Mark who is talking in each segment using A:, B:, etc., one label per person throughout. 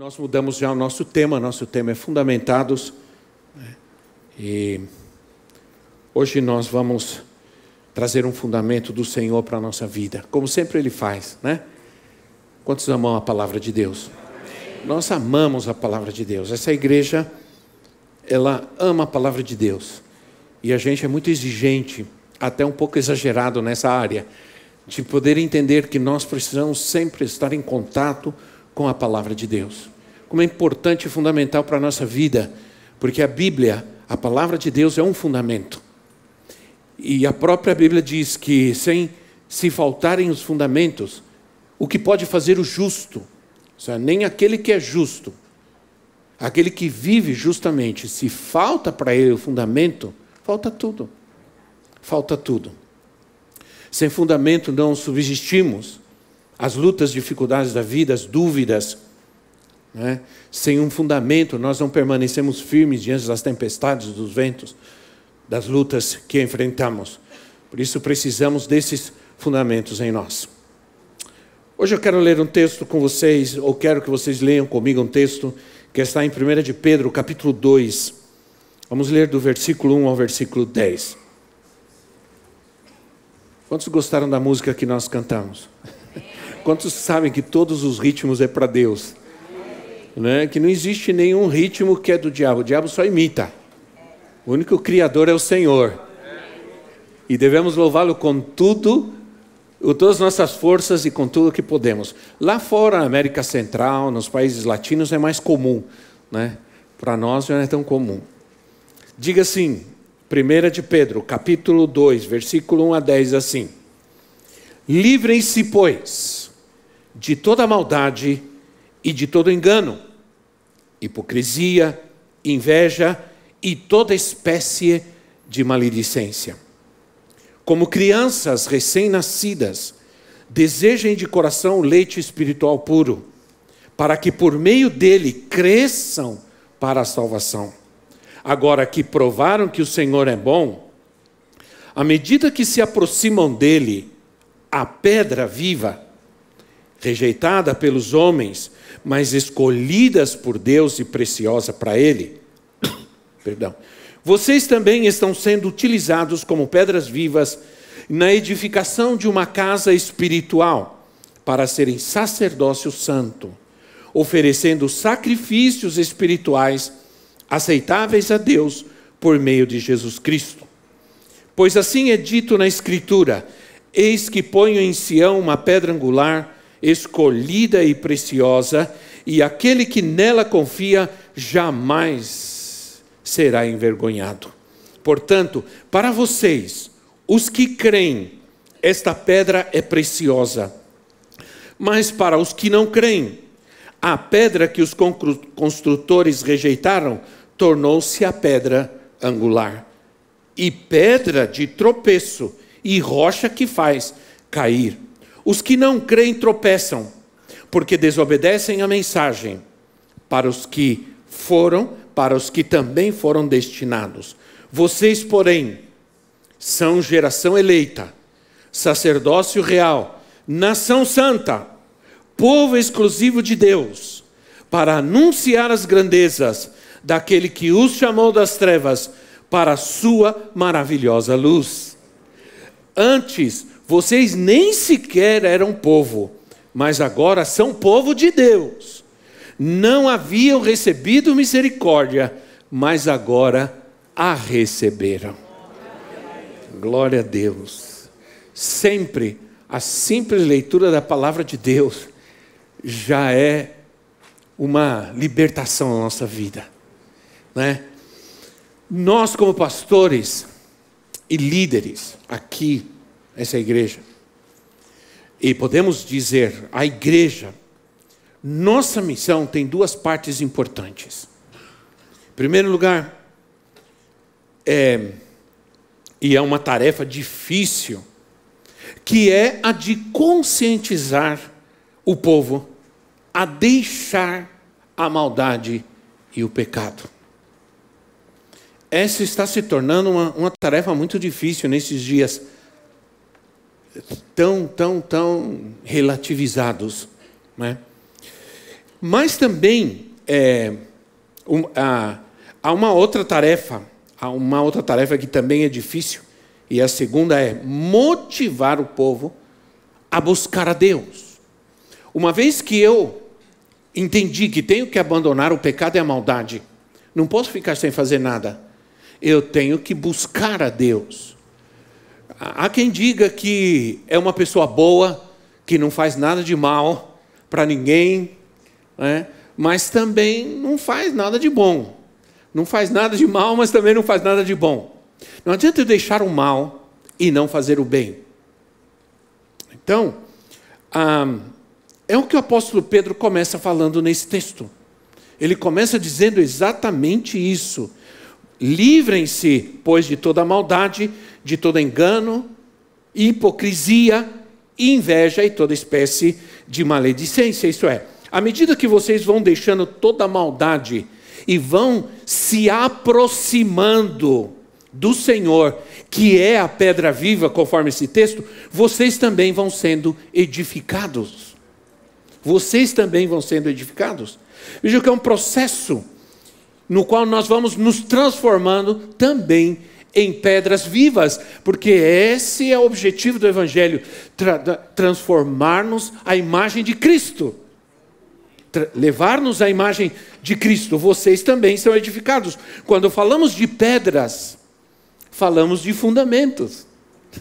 A: Nós mudamos já o nosso tema, nosso tema é Fundamentados. Né? E hoje nós vamos trazer um fundamento do Senhor para a nossa vida, como sempre Ele faz, né? Quantos amam a palavra de Deus? Nós amamos a palavra de Deus. Essa igreja, ela ama a palavra de Deus. E a gente é muito exigente, até um pouco exagerado nessa área, de poder entender que nós precisamos sempre estar em contato com a palavra de Deus. Como é importante e fundamental para a nossa vida, porque a Bíblia, a palavra de Deus é um fundamento. E a própria Bíblia diz que sem se faltarem os fundamentos, o que pode fazer o justo nem aquele que é justo, aquele que vive justamente, se falta para ele o fundamento, falta tudo. Falta tudo. Sem fundamento não subsistimos. As lutas, dificuldades da vida, as dúvidas. Né? Sem um fundamento, nós não permanecemos firmes diante das tempestades, dos ventos, das lutas que enfrentamos. Por isso precisamos desses fundamentos em nós. Hoje eu quero ler um texto com vocês, ou quero que vocês leiam comigo um texto que está em 1 de Pedro, capítulo 2. Vamos ler do versículo 1 ao versículo 10. Quantos gostaram da música que nós cantamos? Quantos sabem que todos os ritmos é para Deus? Né? Que não existe nenhum ritmo que é do diabo, o diabo só imita. O único criador é o Senhor. E devemos louvá-lo com tudo com todas as nossas forças e com tudo que podemos. Lá fora, na América Central, nos países latinos, é mais comum. Né? Para nós não é tão comum. Diga assim, 1 de Pedro, capítulo 2, versículo 1 a 10, assim. Livrem-se, pois, de toda maldade e de todo engano, hipocrisia, inveja e toda espécie de maledicência como crianças recém-nascidas, desejem de coração o leite espiritual puro, para que por meio dele cresçam para a salvação. Agora que provaram que o Senhor é bom, à medida que se aproximam dele, a pedra viva, rejeitada pelos homens, mas escolhidas por Deus e preciosa para ele, perdão, vocês também estão sendo utilizados como pedras vivas na edificação de uma casa espiritual, para serem sacerdócio santo, oferecendo sacrifícios espirituais aceitáveis a Deus por meio de Jesus Cristo. Pois assim é dito na Escritura: Eis que ponho em Sião uma pedra angular, escolhida e preciosa, e aquele que nela confia jamais será envergonhado. Portanto, para vocês, os que creem, esta pedra é preciosa. Mas para os que não creem, a pedra que os construtores rejeitaram tornou-se a pedra angular, e pedra de tropeço, e rocha que faz cair. Os que não creem tropeçam, porque desobedecem a mensagem. Para os que foram para os que também foram destinados. Vocês, porém, são geração eleita, sacerdócio real, nação santa, povo exclusivo de Deus, para anunciar as grandezas daquele que os chamou das trevas para a sua maravilhosa luz. Antes, vocês nem sequer eram povo, mas agora são povo de Deus não haviam recebido misericórdia, mas agora a receberam. Glória a Deus. Sempre a simples leitura da palavra de Deus já é uma libertação na nossa vida, né? Nós como pastores e líderes aqui nessa igreja, e podemos dizer a igreja nossa missão tem duas partes importantes. Em primeiro lugar, é, e é uma tarefa difícil, que é a de conscientizar o povo a deixar a maldade e o pecado. Essa está se tornando uma, uma tarefa muito difícil nesses dias tão, tão, tão relativizados. Né? Mas também é, um, há, há uma outra tarefa, há uma outra tarefa que também é difícil, e a segunda é motivar o povo a buscar a Deus. Uma vez que eu entendi que tenho que abandonar o pecado e a maldade, não posso ficar sem fazer nada. Eu tenho que buscar a Deus. Há quem diga que é uma pessoa boa, que não faz nada de mal para ninguém, né? mas também não faz nada de bom. Não faz nada de mal, mas também não faz nada de bom. Não adianta eu deixar o mal e não fazer o bem. Então, ah, é o que o apóstolo Pedro começa falando nesse texto. Ele começa dizendo exatamente isso. Livrem-se, pois, de toda maldade, de todo engano, hipocrisia, inveja e toda espécie de maledicência. Isso é, à medida que vocês vão deixando toda a maldade e vão se aproximando do Senhor, que é a pedra viva, conforme esse texto, vocês também vão sendo edificados. Vocês também vão sendo edificados. Veja que é um processo no qual nós vamos nos transformando também em pedras vivas, porque esse é o objetivo do Evangelho tra transformar-nos à imagem de Cristo. Levar-nos à imagem de Cristo. Vocês também são edificados. Quando falamos de pedras, falamos de fundamentos.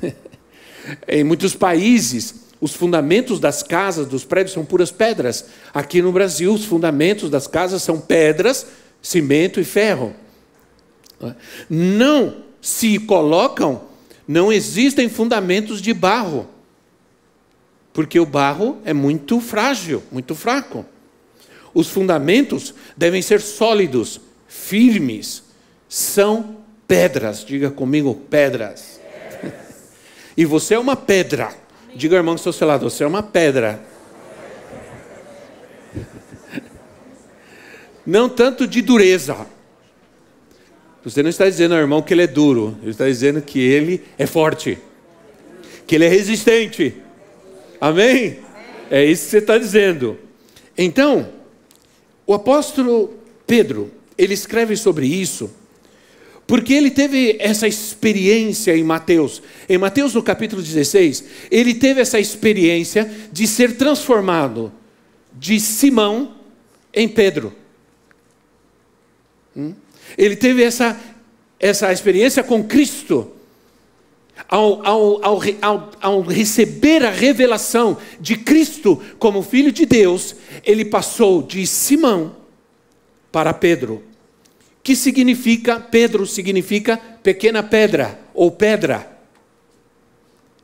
A: em muitos países, os fundamentos das casas, dos prédios, são puras pedras. Aqui no Brasil, os fundamentos das casas são pedras, cimento e ferro. Não se colocam, não existem fundamentos de barro, porque o barro é muito frágil, muito fraco. Os fundamentos devem ser sólidos, firmes, são pedras. Diga comigo, pedras. e você é uma pedra. Diga, irmão, que seu lado, você é uma pedra. Não tanto de dureza, você não está dizendo ao irmão que ele é duro, ele está dizendo que ele é forte, que ele é resistente. Amém? É isso que você está dizendo. Então, o apóstolo Pedro, ele escreve sobre isso, porque ele teve essa experiência em Mateus. Em Mateus, no capítulo 16, ele teve essa experiência de ser transformado de Simão em Pedro. Hum? Ele teve essa, essa experiência com Cristo. Ao, ao, ao, ao, receber a revelação de Cristo como Filho de Deus, ele passou de Simão para Pedro, que significa, Pedro significa pequena pedra ou pedra.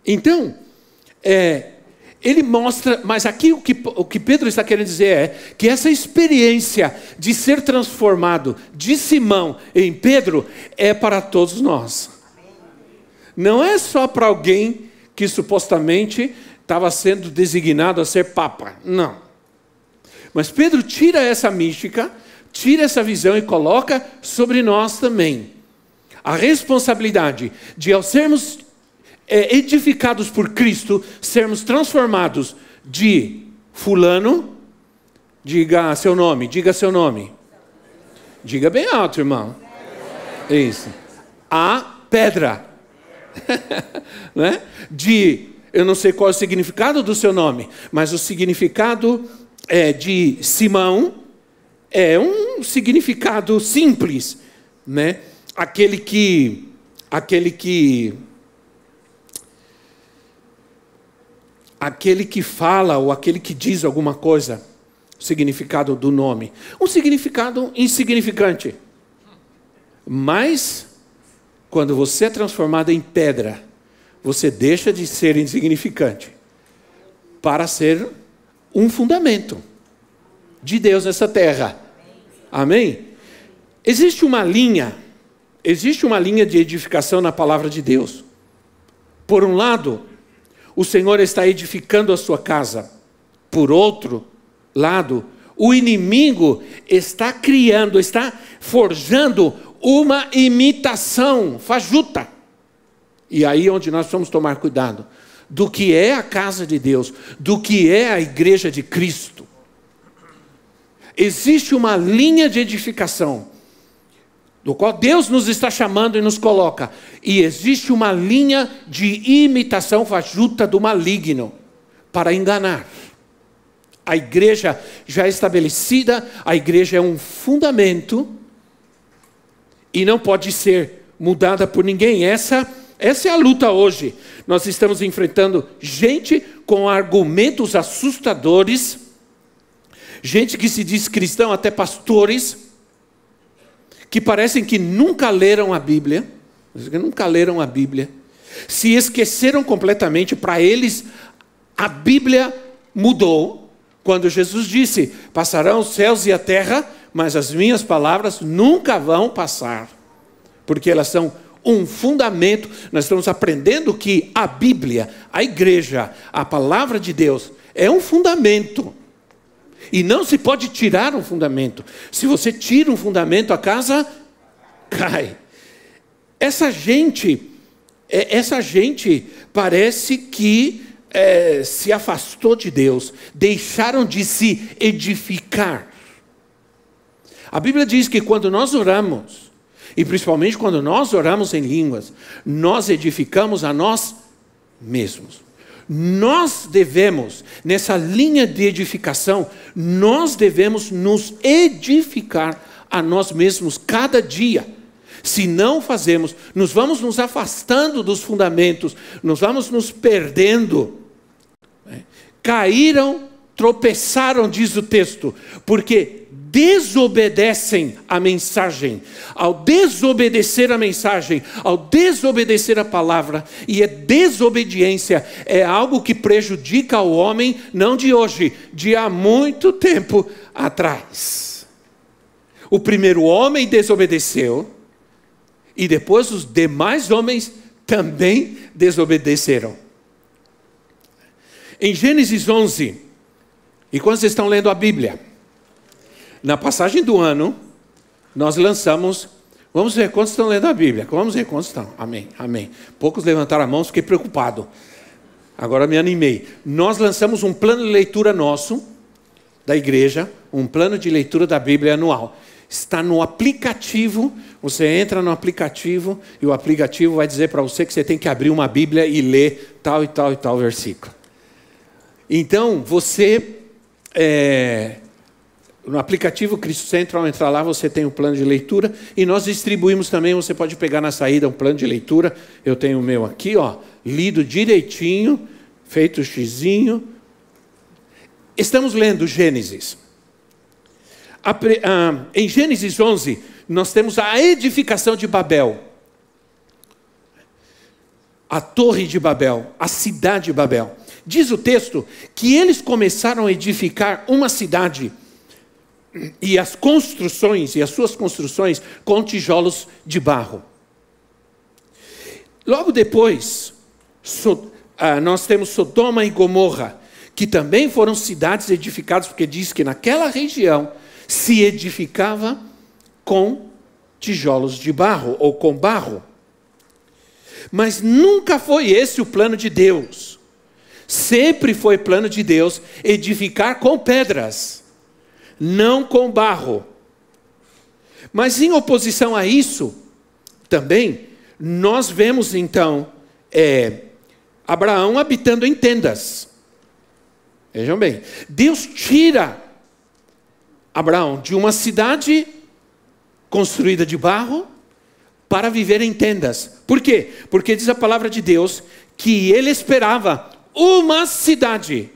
A: Então, é, ele mostra, mas aqui o que, o que Pedro está querendo dizer é que essa experiência de ser transformado de Simão em Pedro é para todos nós. Não é só para alguém que supostamente estava sendo designado a ser papa. Não. Mas Pedro tira essa mística, tira essa visão e coloca sobre nós também a responsabilidade de, ao sermos é, edificados por Cristo, sermos transformados de fulano, diga seu nome, diga seu nome. Diga bem alto, irmão. Isso. A pedra. né? De, eu não sei qual é o significado do seu nome, mas o significado é de Simão é um significado simples, né? Aquele que aquele que aquele que fala ou aquele que diz alguma coisa, o significado do nome. Um significado insignificante. Mas, quando você é transformado em pedra, você deixa de ser insignificante para ser um fundamento. de Deus nessa terra. Amém? Existe uma linha, existe uma linha de edificação na palavra de Deus. Por um lado, o Senhor está edificando a sua casa. Por outro lado, o inimigo está criando, está forjando uma imitação fajuta. E aí é onde nós vamos tomar cuidado do que é a casa de Deus, do que é a igreja de Cristo. Existe uma linha de edificação, do qual Deus nos está chamando e nos coloca, e existe uma linha de imitação fajuta do maligno para enganar. A igreja já estabelecida, a igreja é um fundamento e não pode ser mudada por ninguém. Essa essa é a luta hoje. Nós estamos enfrentando gente com argumentos assustadores, gente que se diz cristão, até pastores, que parecem que nunca leram a Bíblia, que nunca leram a Bíblia, se esqueceram completamente, para eles a Bíblia mudou quando Jesus disse: Passarão os céus e a terra, mas as minhas palavras nunca vão passar, porque elas são um fundamento. Nós estamos aprendendo que a Bíblia, a igreja, a palavra de Deus é um fundamento. E não se pode tirar um fundamento. Se você tira um fundamento, a casa cai. Essa gente, é, essa gente parece que é, se afastou de Deus, deixaram de se edificar. A Bíblia diz que quando nós oramos, e principalmente quando nós oramos em línguas, nós edificamos a nós mesmos. Nós devemos, nessa linha de edificação, nós devemos nos edificar a nós mesmos cada dia. Se não fazemos, nos vamos nos afastando dos fundamentos, nos vamos nos perdendo. Caíram, tropeçaram, diz o texto, porque desobedecem a mensagem. Ao desobedecer a mensagem, ao desobedecer a palavra, e a desobediência é algo que prejudica o homem, não de hoje, de há muito tempo atrás. O primeiro homem desobedeceu, e depois os demais homens também desobedeceram. Em Gênesis 11, e quando vocês estão lendo a Bíblia, na passagem do ano, nós lançamos. Vamos ver quantos estão lendo a Bíblia. Vamos ver quantos estão. Amém, amém. Poucos levantaram a mão, fiquei preocupado. Agora me animei. Nós lançamos um plano de leitura nosso, da igreja, um plano de leitura da Bíblia anual. Está no aplicativo. Você entra no aplicativo e o aplicativo vai dizer para você que você tem que abrir uma Bíblia e ler tal e tal e tal versículo. Então, você é, no aplicativo Cristo Centro, ao entrar lá, você tem um plano de leitura e nós distribuímos também. Você pode pegar na saída um plano de leitura. Eu tenho o meu aqui, ó, lido direitinho, feito xizinho. Estamos lendo Gênesis. em Gênesis 11, nós temos a edificação de Babel. A Torre de Babel, a cidade de Babel. Diz o texto que eles começaram a edificar uma cidade e as construções, e as suas construções com tijolos de barro. Logo depois, so, ah, nós temos Sodoma e Gomorra, que também foram cidades edificadas, porque diz que naquela região se edificava com tijolos de barro ou com barro. Mas nunca foi esse o plano de Deus. Sempre foi plano de Deus edificar com pedras não com barro. Mas em oposição a isso, também, nós vemos então é, Abraão habitando em tendas. Vejam bem, Deus tira Abraão de uma cidade construída de barro para viver em tendas. Por quê? Porque diz a palavra de Deus que ele esperava uma cidade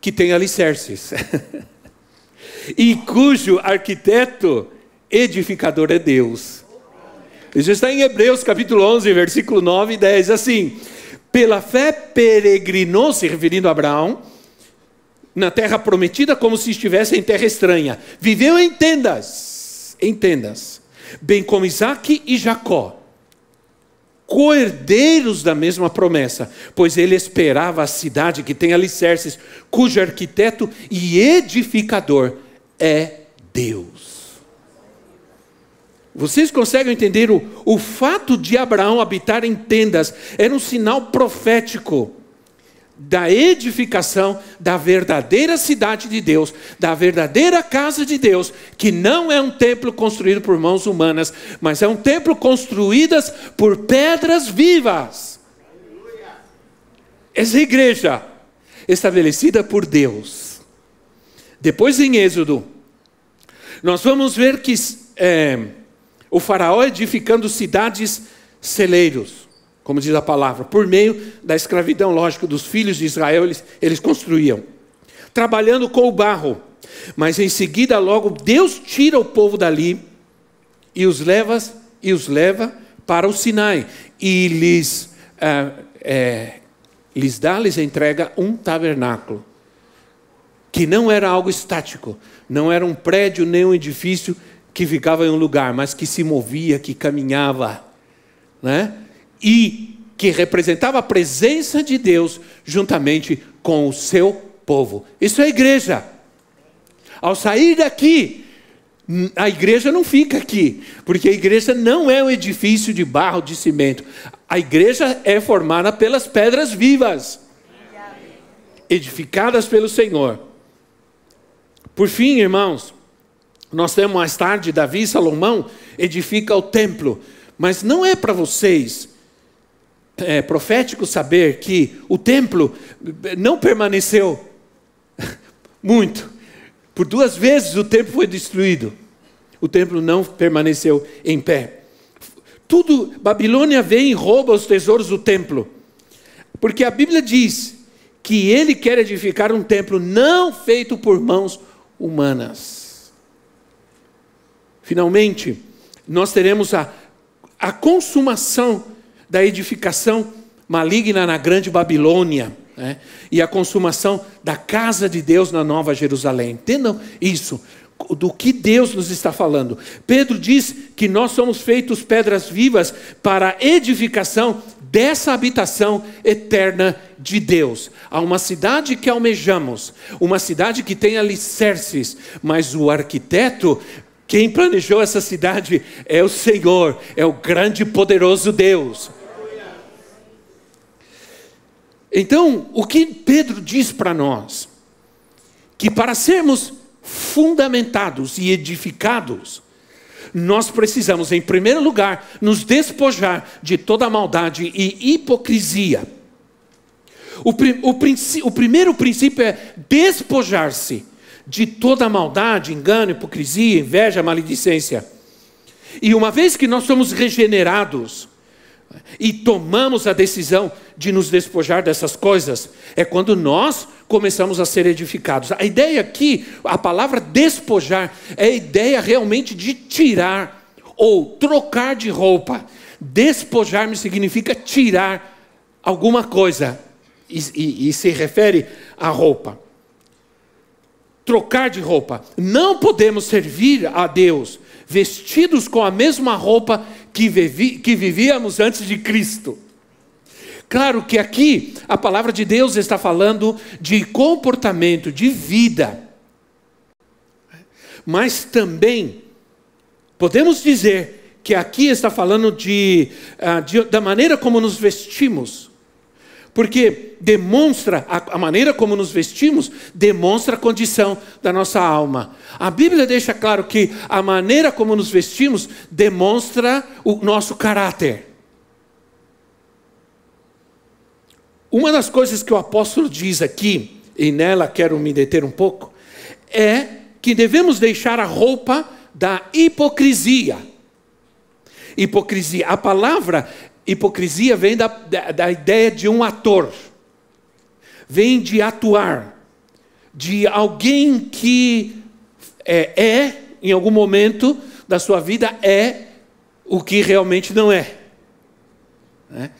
A: que tem alicerces. e cujo arquiteto edificador é Deus. Isso está em Hebreus capítulo 11, versículo 9 e 10, assim: Pela fé peregrinou, se referindo a Abraão, na terra prometida como se estivesse em terra estranha. Viveu em tendas, em tendas, bem como Isaac e Jacó, coerdeiros da mesma promessa, pois ele esperava a cidade que tem alicerces, cujo arquiteto e edificador é Deus. Vocês conseguem entender o, o fato de Abraão habitar em tendas era um sinal profético da edificação da verdadeira cidade de Deus, da verdadeira casa de Deus, que não é um templo construído por mãos humanas, mas é um templo construído por pedras vivas. Essa igreja estabelecida por Deus. Depois em Êxodo, nós vamos ver que é, o faraó edificando cidades celeiros como diz a palavra, por meio da escravidão, lógico, dos filhos de Israel, eles, eles construíam, trabalhando com o barro. Mas em seguida, logo, Deus tira o povo dali e os leva, e os leva para o Sinai e lhes, é, é, lhes dá, lhes entrega um tabernáculo, que não era algo estático, não era um prédio nem um edifício que ficava em um lugar, mas que se movia, que caminhava, né? e que representava a presença de Deus juntamente com o seu povo. Isso é igreja. Ao sair daqui, a igreja não fica aqui, porque a igreja não é um edifício de barro, de cimento. A igreja é formada pelas pedras vivas, edificadas pelo Senhor. Por fim, irmãos, nós temos mais tarde Davi e Salomão edifica o templo, mas não é para vocês é, profético saber que o templo não permaneceu muito. Por duas vezes o templo foi destruído. O templo não permaneceu em pé. Tudo, Babilônia vem e rouba os tesouros do templo. Porque a Bíblia diz que ele quer edificar um templo não feito por mãos humanas. Finalmente, nós teremos a, a consumação da edificação maligna na grande Babilônia. Né? E a consumação da casa de Deus na Nova Jerusalém. Entendam isso, do que Deus nos está falando. Pedro diz que nós somos feitos pedras vivas para a edificação dessa habitação eterna de Deus. Há uma cidade que almejamos, uma cidade que tem alicerces, mas o arquiteto quem planejou essa cidade é o Senhor, é o grande e poderoso Deus. Então, o que Pedro diz para nós? Que para sermos fundamentados e edificados, nós precisamos, em primeiro lugar, nos despojar de toda maldade e hipocrisia. O, o, o primeiro princípio é despojar-se de toda maldade, engano, hipocrisia, inveja, maledicência. E uma vez que nós somos regenerados e tomamos a decisão de nos despojar dessas coisas, é quando nós começamos a ser edificados. A ideia aqui, a palavra despojar, é a ideia realmente de tirar ou trocar de roupa. Despojar-me significa tirar alguma coisa e, e, e se refere à roupa trocar de roupa. Não podemos servir a Deus vestidos com a mesma roupa que, vivi, que vivíamos antes de Cristo. Claro que aqui a palavra de Deus está falando de comportamento, de vida. Mas também podemos dizer que aqui está falando de, ah, de da maneira como nos vestimos porque demonstra, a, maneira como nos vestimos, demonstra a condição da nossa alma. A Bíblia deixa claro que a maneira como nos vestimos demonstra o nosso caráter. Uma das coisas que o apóstolo diz aqui, e nela quero me deter um pouco, é que devemos deixar a roupa da hipocrisia. Hipocrisia, a palavra Hipocrisia vem da, da, da ideia de um ator, vem de atuar, de alguém que é, é, em algum momento da sua vida, é o que realmente não é. Né?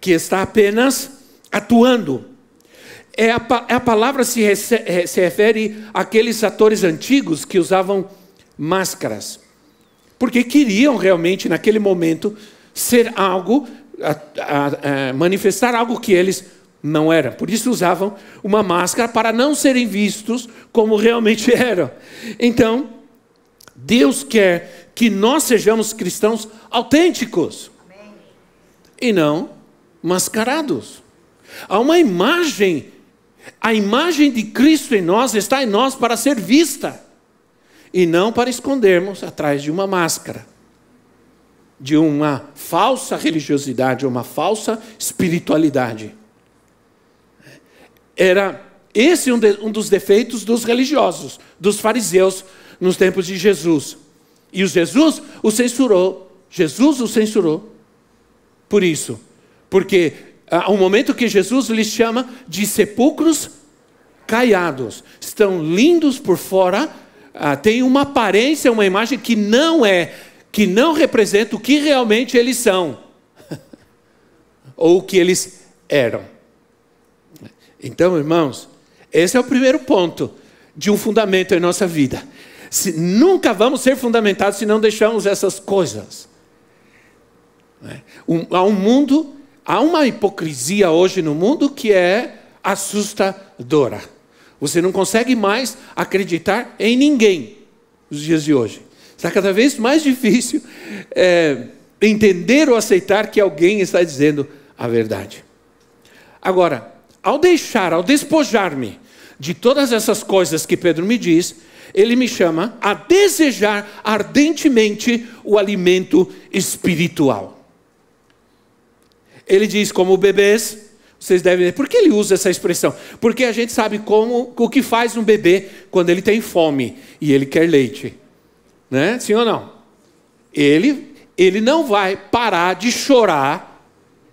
A: Que está apenas atuando. é a, a palavra se, se refere àqueles atores antigos que usavam máscaras, porque queriam realmente, naquele momento, ser algo, a, a, a manifestar algo que eles não eram. Por isso usavam uma máscara para não serem vistos como realmente eram. Então, Deus quer que nós sejamos cristãos autênticos Amém. e não mascarados. Há uma imagem, a imagem de Cristo em nós está em nós para ser vista e não para escondermos atrás de uma máscara, de uma falsa religiosidade, uma falsa espiritualidade. Era esse um, dos defeitos dos religiosos, dos fariseus nos tempos de Jesus. E o Jesus o censurou. Jesus o censurou. Por isso, porque há um momento que Jesus lhes chama de sepulcros caiados. Estão lindos por fora, ah, tem uma aparência, uma imagem que não é, que não representa o que realmente eles são, ou o que eles eram. Então, irmãos, esse é o primeiro ponto de um fundamento em nossa vida. Se, nunca vamos ser fundamentados se não deixamos essas coisas. Né? Um, há um mundo, há uma hipocrisia hoje no mundo que é assustadora. Você não consegue mais acreditar em ninguém nos dias de hoje. Está cada vez mais difícil é, entender ou aceitar que alguém está dizendo a verdade. Agora, ao deixar, ao despojar-me de todas essas coisas que Pedro me diz, ele me chama a desejar ardentemente o alimento espiritual. Ele diz, como bebês, vocês devem. Por que ele usa essa expressão? Porque a gente sabe como o que faz um bebê quando ele tem fome e ele quer leite. Né? Sim ou não? Ele, ele não vai parar de chorar,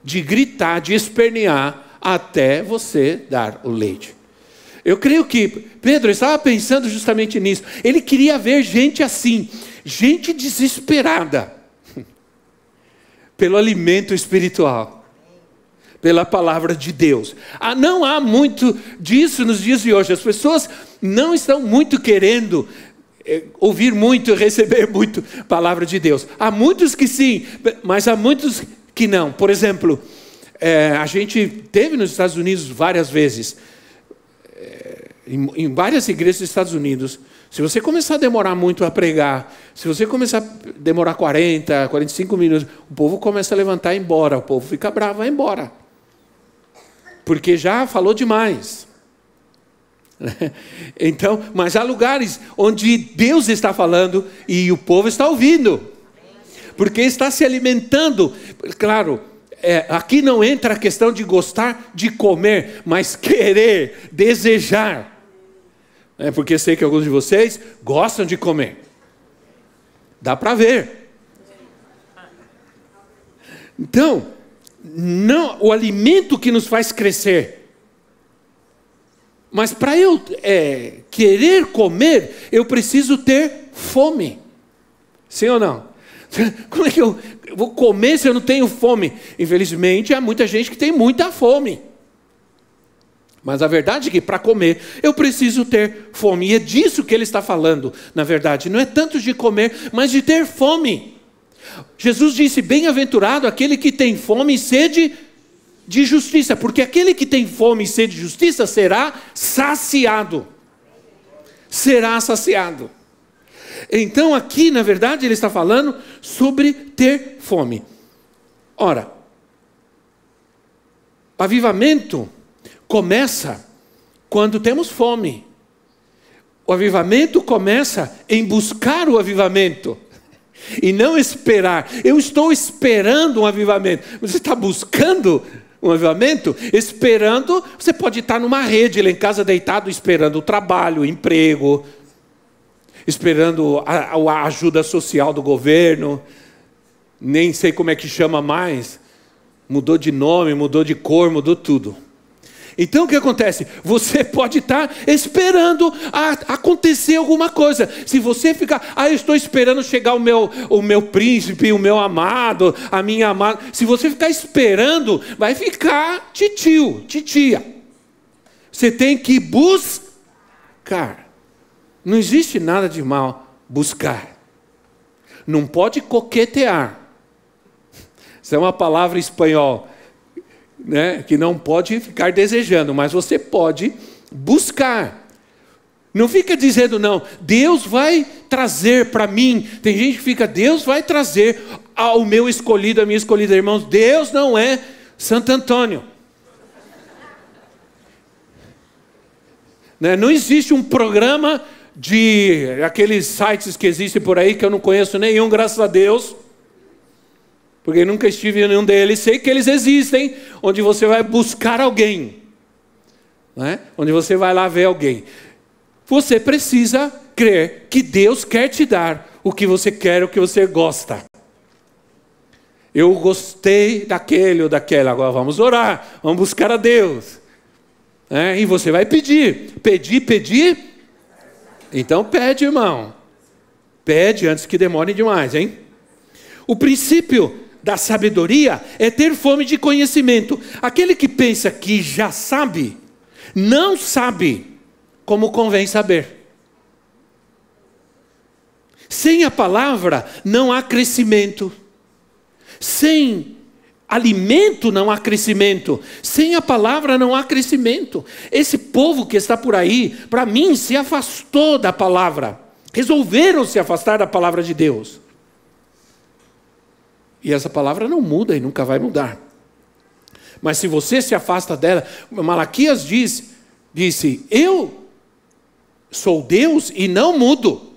A: de gritar, de espernear até você dar o leite. Eu creio que Pedro estava pensando justamente nisso. Ele queria ver gente assim, gente desesperada pelo alimento espiritual, pela palavra de Deus. Ah, não há muito disso nos dias de hoje. As pessoas não estão muito querendo eh, ouvir muito, receber muito palavra de Deus. Há muitos que sim, mas há muitos que não. Por exemplo, é, a gente teve nos Estados Unidos várias vezes, é, em, em, várias igrejas dos Estados Unidos. Se você começar a demorar muito a pregar, se você começar a demorar 40, 45 minutos, o povo começa a levantar e ir embora. O povo fica bravo, vai embora. Porque já falou demais. Então, mas há lugares onde Deus está falando e o povo está ouvindo, porque está se alimentando. Claro, é, aqui não entra a questão de gostar de comer, mas querer, desejar. É porque sei que alguns de vocês gostam de comer. Dá para ver. Então, não, o alimento que nos faz crescer. Mas para eu é, querer comer, eu preciso ter fome. Sim ou não? Como é que eu vou comer se eu não tenho fome? Infelizmente, há muita gente que tem muita fome. Mas a verdade é que para comer eu preciso ter fome. E é disso que ele está falando, na verdade. Não é tanto de comer, mas de ter fome. Jesus disse: Bem-aventurado aquele que tem fome e sede de justiça, porque aquele que tem fome e sede de justiça será saciado. Será saciado. Então, aqui, na verdade, ele está falando sobre ter fome. Ora, avivamento começa quando temos fome. O avivamento começa em buscar o avivamento e não esperar. Eu estou esperando um avivamento. Você está buscando um avivamento? Esperando, você pode estar numa rede lá em casa deitado esperando o trabalho, o emprego, esperando a, a ajuda social do governo, nem sei como é que chama mais, mudou de nome, mudou de cor, mudou tudo. Então o que acontece? Você pode estar esperando acontecer alguma coisa. Se você ficar, ah, eu estou esperando chegar o meu, o meu príncipe, o meu amado, a minha amada. Se você ficar esperando, vai ficar titio, titia. Você tem que buscar. Não existe nada de mal buscar. Não pode coquetear. Isso é uma palavra espanhol, né, que não pode ficar desejando, mas você pode buscar. Não fica dizendo, não, Deus vai trazer para mim. Tem gente que fica, Deus vai trazer ao meu escolhido, a minha escolhida. Irmãos, Deus não é Santo Antônio. Né? Não existe um programa de aqueles sites que existem por aí, que eu não conheço nenhum, graças a Deus, porque nunca estive em nenhum deles, sei que eles existem, onde você vai buscar alguém, né? onde você vai lá ver alguém. Você precisa crer que Deus quer te dar o que você quer, o que você gosta. Eu gostei daquele ou daquela, agora vamos orar, vamos buscar a Deus. É, e você vai pedir, pedir, pedir. Então pede, irmão. Pede antes que demore demais, hein? O princípio da sabedoria é ter fome de conhecimento. Aquele que pensa que já sabe, não sabe como convém saber. Sem a palavra não há crescimento. Sem alimento não há crescimento. Sem a palavra não há crescimento. Esse povo que está por aí, para mim, se afastou da palavra. Resolveram se afastar da palavra de Deus. E essa palavra não muda e nunca vai mudar. Mas se você se afasta dela, Malaquias diz, disse: Eu sou Deus e não mudo.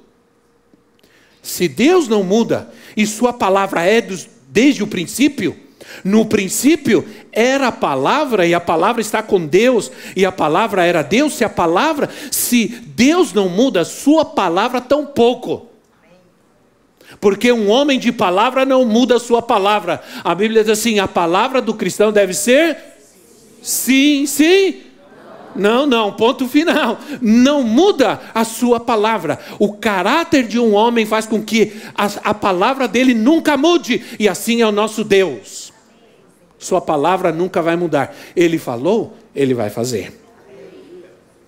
A: Se Deus não muda e Sua palavra é dos, desde o princípio, no princípio era a palavra e a palavra está com Deus e a palavra era Deus. Se a palavra, se Deus não muda, Sua palavra tampouco. Porque um homem de palavra não muda a sua palavra. A Bíblia diz assim: a palavra do cristão deve ser sim, sim. Não, não, ponto final. Não muda a sua palavra. O caráter de um homem faz com que a, a palavra dele nunca mude. E assim é o nosso Deus. Sua palavra nunca vai mudar. Ele falou, ele vai fazer.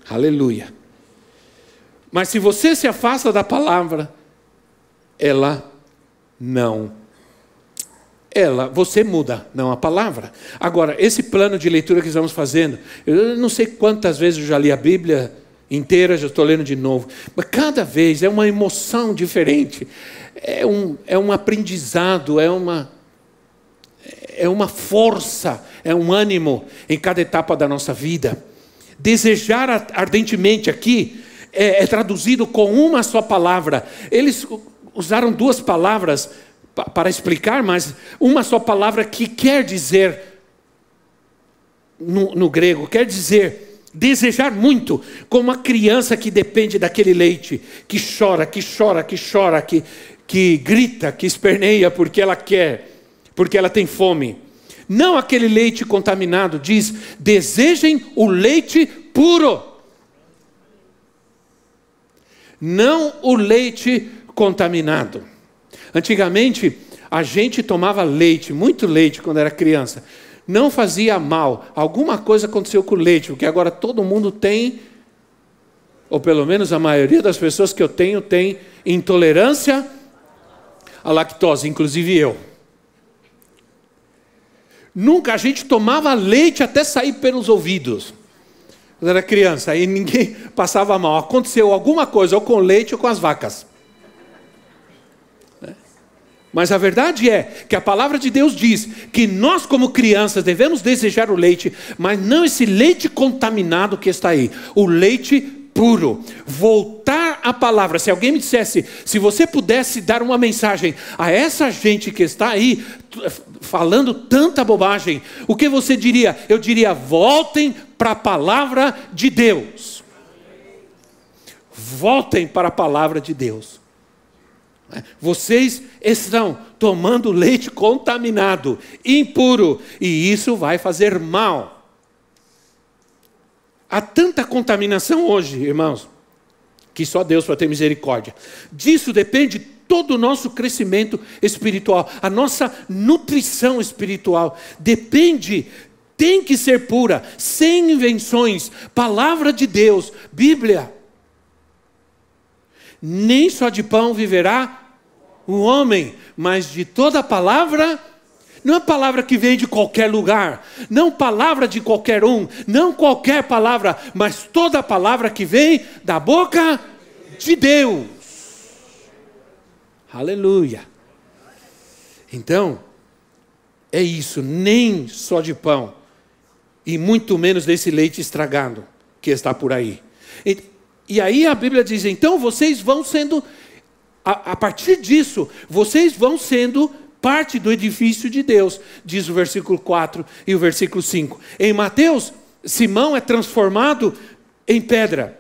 A: Aleluia. Mas se você se afasta da palavra, ela não. Ela, você muda, não a palavra. Agora, esse plano de leitura que estamos fazendo, eu não sei quantas vezes eu já li a Bíblia inteira, já estou lendo de novo, mas cada vez é uma emoção diferente, é um, é um aprendizado, é uma, é uma força, é um ânimo em cada etapa da nossa vida. Desejar ardentemente aqui é, é traduzido com uma só palavra. Eles usaram duas palavras para explicar, mas uma só palavra que quer dizer, no, no grego, quer dizer desejar muito, como uma criança que depende daquele leite, que chora, que chora, que chora, que, que grita, que esperneia porque ela quer, porque ela tem fome. Não aquele leite contaminado, diz: desejem o leite puro. Não o leite contaminado. Antigamente, a gente tomava leite, muito leite, quando era criança. Não fazia mal. Alguma coisa aconteceu com o leite, porque agora todo mundo tem, ou pelo menos a maioria das pessoas que eu tenho, tem intolerância à lactose, inclusive eu. Nunca a gente tomava leite até sair pelos ouvidos. Quando era criança, aí ninguém passava mal. Aconteceu alguma coisa, ou com leite ou com as vacas. Mas a verdade é que a palavra de Deus diz que nós, como crianças, devemos desejar o leite, mas não esse leite contaminado que está aí, o leite puro. Voltar à palavra. Se alguém me dissesse, se você pudesse dar uma mensagem a essa gente que está aí falando tanta bobagem, o que você diria? Eu diria: voltem para a palavra de Deus. Voltem para a palavra de Deus. Vocês estão tomando leite contaminado, impuro, e isso vai fazer mal. Há tanta contaminação hoje, irmãos, que só Deus para ter misericórdia. Disso depende todo o nosso crescimento espiritual, a nossa nutrição espiritual. Depende tem que ser pura, sem invenções, palavra de Deus, Bíblia. Nem só de pão viverá o homem, mas de toda palavra não é palavra que vem de qualquer lugar, não palavra de qualquer um, não qualquer palavra, mas toda palavra que vem da boca de Deus. Aleluia. Então, é isso, nem só de pão, e muito menos desse leite estragado que está por aí. E, aí a Bíblia diz: então vocês vão sendo, a, a partir disso, vocês vão sendo parte do edifício de Deus, diz o versículo 4 e o versículo 5. Em Mateus, Simão é transformado em pedra.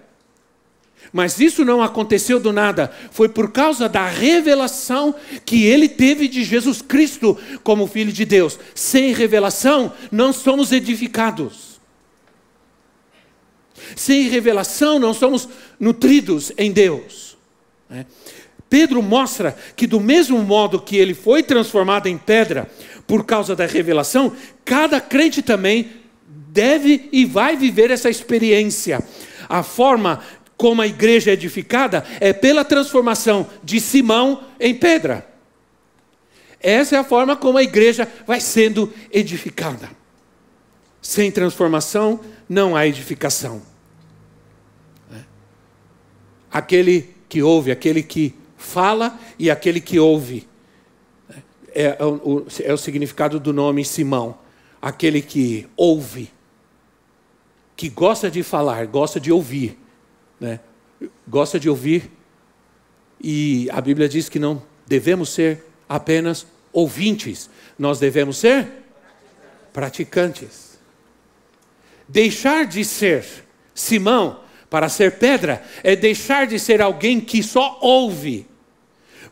A: Mas isso não aconteceu do nada, foi por causa da revelação que ele teve de Jesus Cristo como Filho de Deus. Sem revelação, não somos edificados. Sem revelação, não somos nutridos em Deus. Né? Pedro mostra que, do mesmo modo que ele foi transformado em pedra por causa da revelação, cada crente também deve e vai viver essa experiência. A forma como a igreja é edificada é pela transformação de Simão em pedra. Essa é a forma como a igreja vai sendo edificada. Sem transformação não há edificação. Aquele que ouve, aquele que fala e aquele que ouve. É, é, o, é o significado do nome Simão. Aquele que ouve, que gosta de falar, gosta de ouvir, né? gosta de ouvir, e a Bíblia diz que não devemos ser apenas ouvintes, nós devemos ser praticantes. Deixar de ser Simão para ser pedra é deixar de ser alguém que só ouve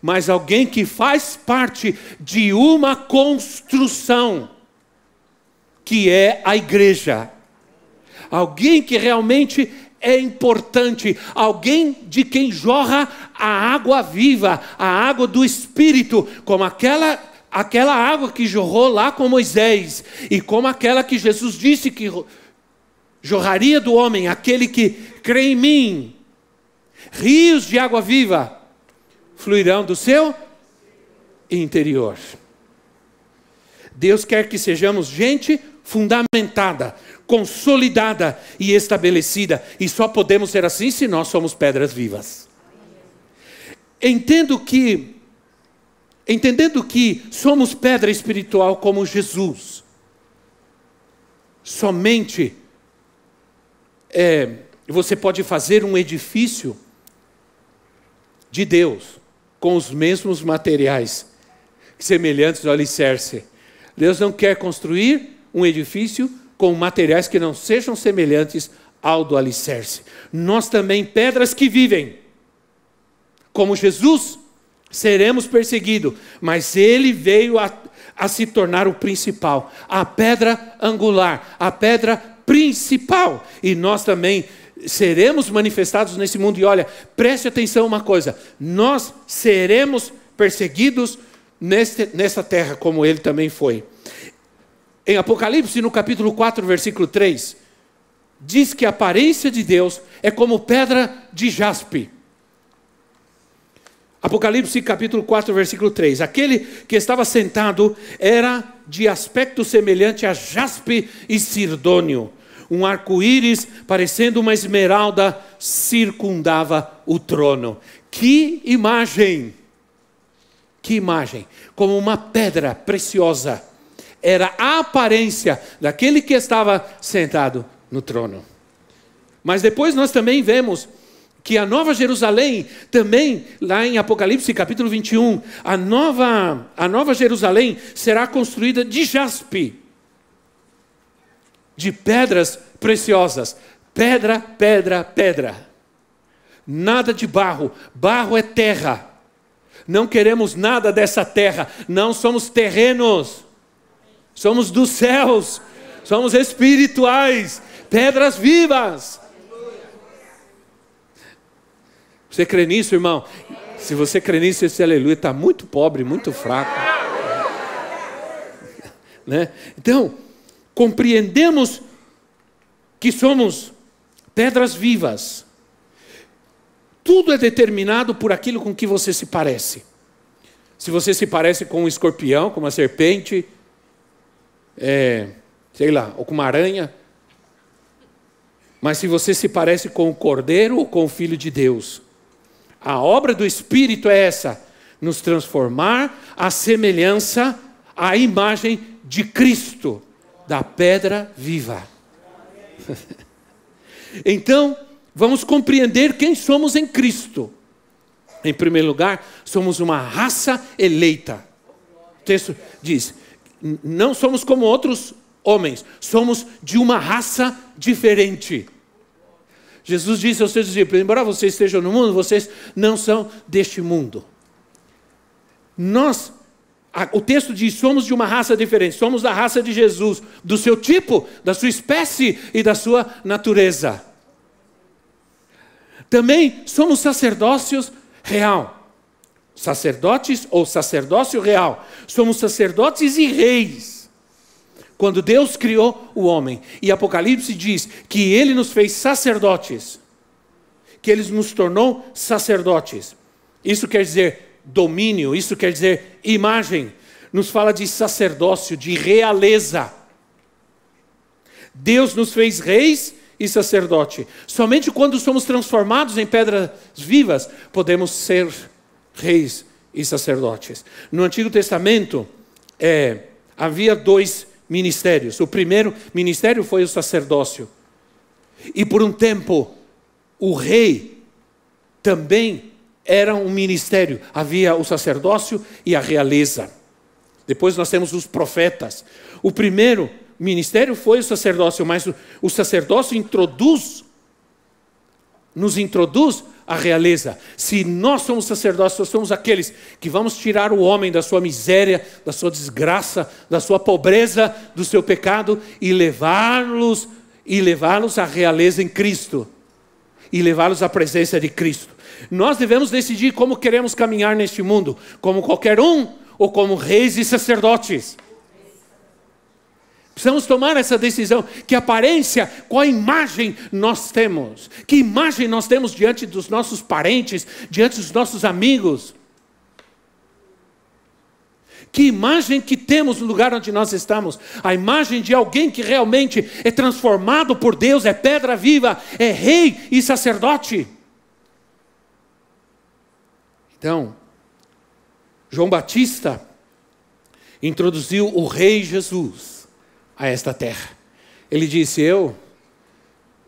A: mas alguém que faz parte de uma construção, que é a igreja. Alguém que realmente é importante, alguém de quem jorra a água viva, a água do Espírito, como aquela, aquela água que jorrou lá com Moisés, e como aquela que Jesus disse que jorraria do homem, aquele que crê em mim, rios de água viva fluirão do seu interior. Deus quer que sejamos gente fundamentada, consolidada e estabelecida, e só podemos ser assim se nós somos pedras vivas. Entendo que entendendo que somos pedra espiritual como Jesus. Somente é, você pode fazer um edifício de Deus com os mesmos materiais, semelhantes ao alicerce. Deus não quer construir um edifício com materiais que não sejam semelhantes ao do alicerce. Nós também, pedras que vivem, como Jesus, seremos perseguidos, mas Ele veio a, a se tornar o principal, a pedra angular, a pedra principal, e nós também seremos manifestados nesse mundo. E olha, preste atenção uma coisa: nós seremos perseguidos neste, nessa terra, como ele também foi. Em Apocalipse, no capítulo 4, versículo 3, diz que a aparência de Deus é como pedra de jaspe. Apocalipse capítulo 4, versículo 3. Aquele que estava sentado era de aspecto semelhante a jaspe e sirdônio um arco-íris parecendo uma esmeralda circundava o trono. Que imagem! Que imagem! Como uma pedra preciosa. Era a aparência daquele que estava sentado no trono. Mas depois nós também vemos que a nova Jerusalém, também lá em Apocalipse capítulo 21, a nova, a nova Jerusalém será construída de jaspe de pedras preciosas. Pedra, pedra, pedra. Nada de barro. Barro é terra. Não queremos nada dessa terra. Não somos terrenos. Somos dos céus. Somos espirituais. Pedras vivas. Você crê nisso, irmão? Se você crê nisso, esse aleluia está muito pobre, muito fraco. né? Então, compreendemos que somos pedras vivas. Tudo é determinado por aquilo com que você se parece. Se você se parece com um escorpião, com uma serpente, é, sei lá, ou com uma aranha, mas se você se parece com o cordeiro ou com o filho de Deus, a obra do Espírito é essa: nos transformar à semelhança, à imagem de Cristo, da pedra viva. então, vamos compreender quem somos em Cristo. Em primeiro lugar, somos uma raça eleita. O texto diz: não somos como outros homens, somos de uma raça diferente. Jesus disse aos seus discípulos: embora vocês estejam no mundo, vocês não são deste mundo. Nós, o texto diz: somos de uma raça diferente, somos da raça de Jesus, do seu tipo, da sua espécie e da sua natureza. Também somos sacerdócios real. Sacerdotes ou sacerdócio real. Somos sacerdotes e reis. Quando Deus criou o homem, e Apocalipse diz que ele nos fez sacerdotes, que ele nos tornou sacerdotes. Isso quer dizer domínio, isso quer dizer imagem. Nos fala de sacerdócio, de realeza. Deus nos fez reis e sacerdote. Somente quando somos transformados em pedras vivas podemos ser reis e sacerdotes. No Antigo Testamento é, havia dois ministérios. O primeiro ministério foi o sacerdócio. E por um tempo o rei também era um ministério. Havia o sacerdócio e a realeza. Depois nós temos os profetas. O primeiro ministério foi o sacerdócio, mas o, sacerdócio introduz, nos introduz a realeza. Se nós somos sacerdotes, nós somos aqueles que vamos tirar o homem da sua miséria, da sua desgraça, da sua pobreza, do seu pecado e levá-los e levá-los à realeza em Cristo e levá-los à presença de Cristo. Nós devemos decidir como queremos caminhar neste mundo, como qualquer um ou como reis e sacerdotes. Precisamos tomar essa decisão. Que aparência, qual imagem nós temos? Que imagem nós temos diante dos nossos parentes, diante dos nossos amigos? Que imagem que temos no lugar onde nós estamos? A imagem de alguém que realmente é transformado por Deus, é pedra viva, é rei e sacerdote. Então, João Batista introduziu o Rei Jesus a esta terra. Ele disse: Eu,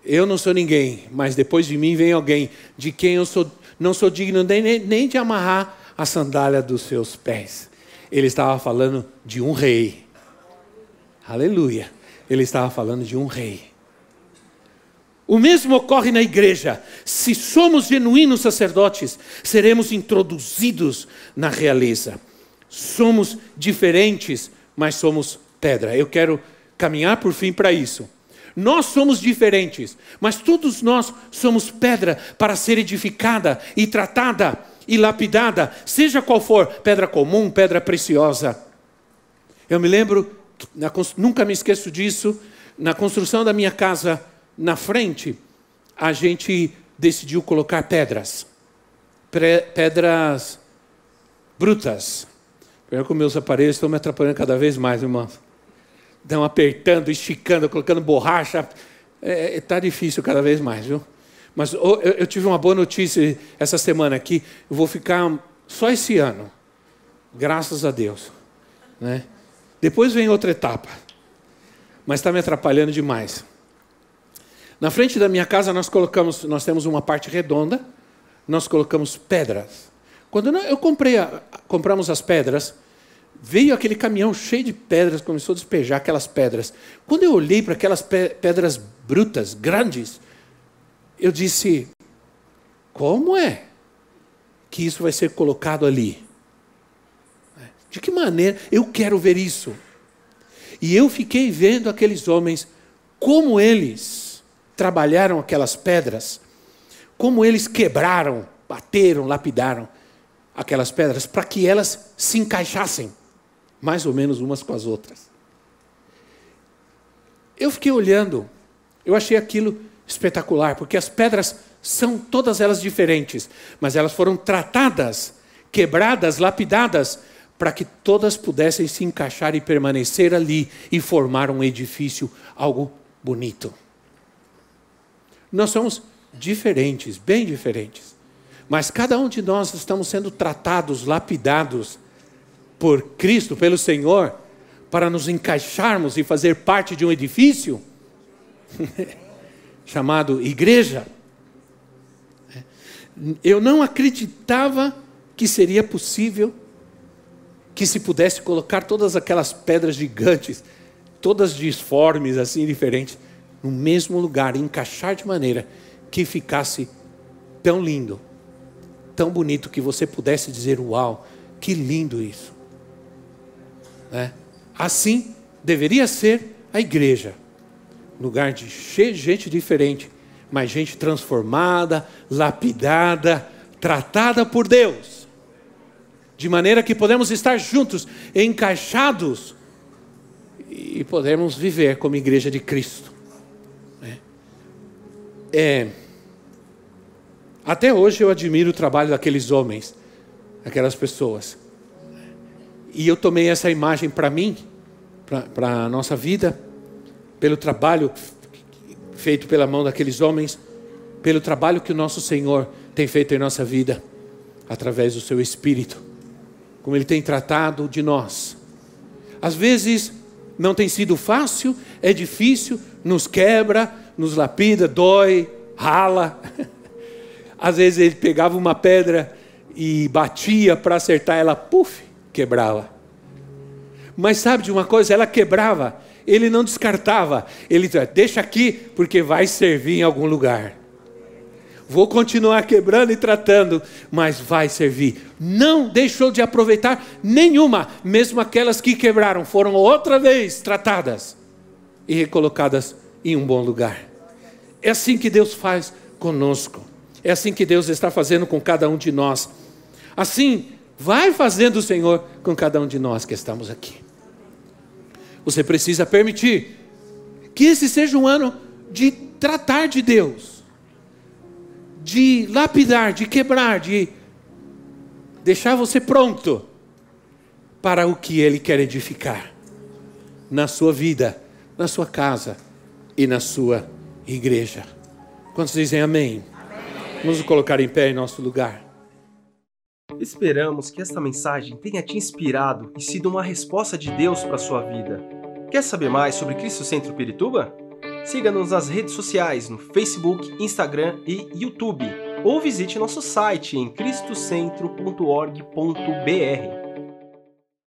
A: eu não sou ninguém, mas depois de mim vem alguém de quem eu sou, não sou digno nem, nem de amarrar a sandália dos seus pés. Ele estava falando de um rei. Aleluia. Ele estava falando de um rei. O mesmo ocorre na igreja. Se somos genuínos sacerdotes, seremos introduzidos na realeza. Somos diferentes, mas somos pedra. Eu quero caminhar por fim para isso. Nós somos diferentes, mas todos nós somos pedra para ser edificada e tratada e lapidada, seja qual for, pedra comum, pedra preciosa. Eu me lembro, nunca me esqueço disso, na construção da minha casa, na frente, a gente decidiu colocar pedras. Pedras brutas. Primeiro com meus aparelhos estão me atrapalhando cada vez mais, irmãos estão apertando, esticando, colocando borracha. Está é, é tá difícil cada vez mais, viu? Mas eu, tive uma boa notícia essa semana aqui. Eu vou ficar só esse ano, graças a Deus. Né? Depois vem outra etapa, mas está me atrapalhando demais. Na frente da minha casa nós colocamos, nós temos uma parte redonda, nós colocamos pedras. Quando eu comprei, a, compramos as pedras, veio aquele caminhão cheio de pedras, começou a despejar aquelas pedras. Quando eu olhei para aquelas pedras brutas, grandes, eu disse: como é que isso vai ser colocado ali? De que maneira? Eu quero ver isso. E eu fiquei vendo aqueles homens, como eles trabalharam aquelas pedras, como eles quebraram, bateram, lapidaram aquelas pedras para que elas se encaixassem mais ou menos umas com as outras. Eu fiquei olhando, eu achei aquilo espetacular, porque as pedras são todas elas diferentes, mas elas foram tratadas, quebradas, lapidadas, para que todas pudessem se encaixar e permanecer ali e formar um edifício, algo bonito. Nós somos diferentes, bem diferentes. Mas cada um de nós estamos sendo tratados, lapidados por Cristo, pelo Senhor, para nos encaixarmos e fazer parte de um edifício chamado igreja. Eu não acreditava que seria possível que se pudesse colocar todas aquelas pedras gigantes, todas disformes, assim, diferentes, no mesmo lugar, encaixar de maneira que ficasse tão lindo, tão bonito, que você pudesse dizer: Uau, que lindo isso. Né? Assim deveria ser a igreja lugar de gente diferente, mas gente transformada, lapidada, tratada por Deus. De maneira que podemos estar juntos, encaixados e podemos viver como igreja de Cristo. É, é, até hoje eu admiro o trabalho daqueles homens, aquelas pessoas. E eu tomei essa imagem para mim, para a nossa vida pelo trabalho feito pela mão daqueles homens, pelo trabalho que o nosso Senhor tem feito em nossa vida, através do seu Espírito, como Ele tem tratado de nós. Às vezes não tem sido fácil, é difícil, nos quebra, nos lapida, dói, rala. Às vezes ele pegava uma pedra e batia para acertar, ela, puf, quebrava. Mas sabe de uma coisa? Ela quebrava ele não descartava. Ele dizia: deixa aqui, porque vai servir em algum lugar. Vou continuar quebrando e tratando, mas vai servir. Não deixou de aproveitar nenhuma, mesmo aquelas que quebraram, foram outra vez tratadas e recolocadas em um bom lugar. É assim que Deus faz conosco. É assim que Deus está fazendo com cada um de nós. Assim, vai fazendo o Senhor com cada um de nós que estamos aqui. Você precisa permitir que esse seja um ano de tratar de Deus, de lapidar, de quebrar, de deixar você pronto para o que Ele quer edificar na sua vida, na sua casa e na sua igreja. Quantos dizem amém? amém? Vamos colocar em pé em nosso lugar.
B: Esperamos que esta mensagem tenha te inspirado e sido uma resposta de Deus para a sua vida. Quer saber mais sobre Cristo Centro Pirituba? Siga-nos nas redes sociais no Facebook, Instagram e YouTube, ou visite nosso site em cristocentro.org.br.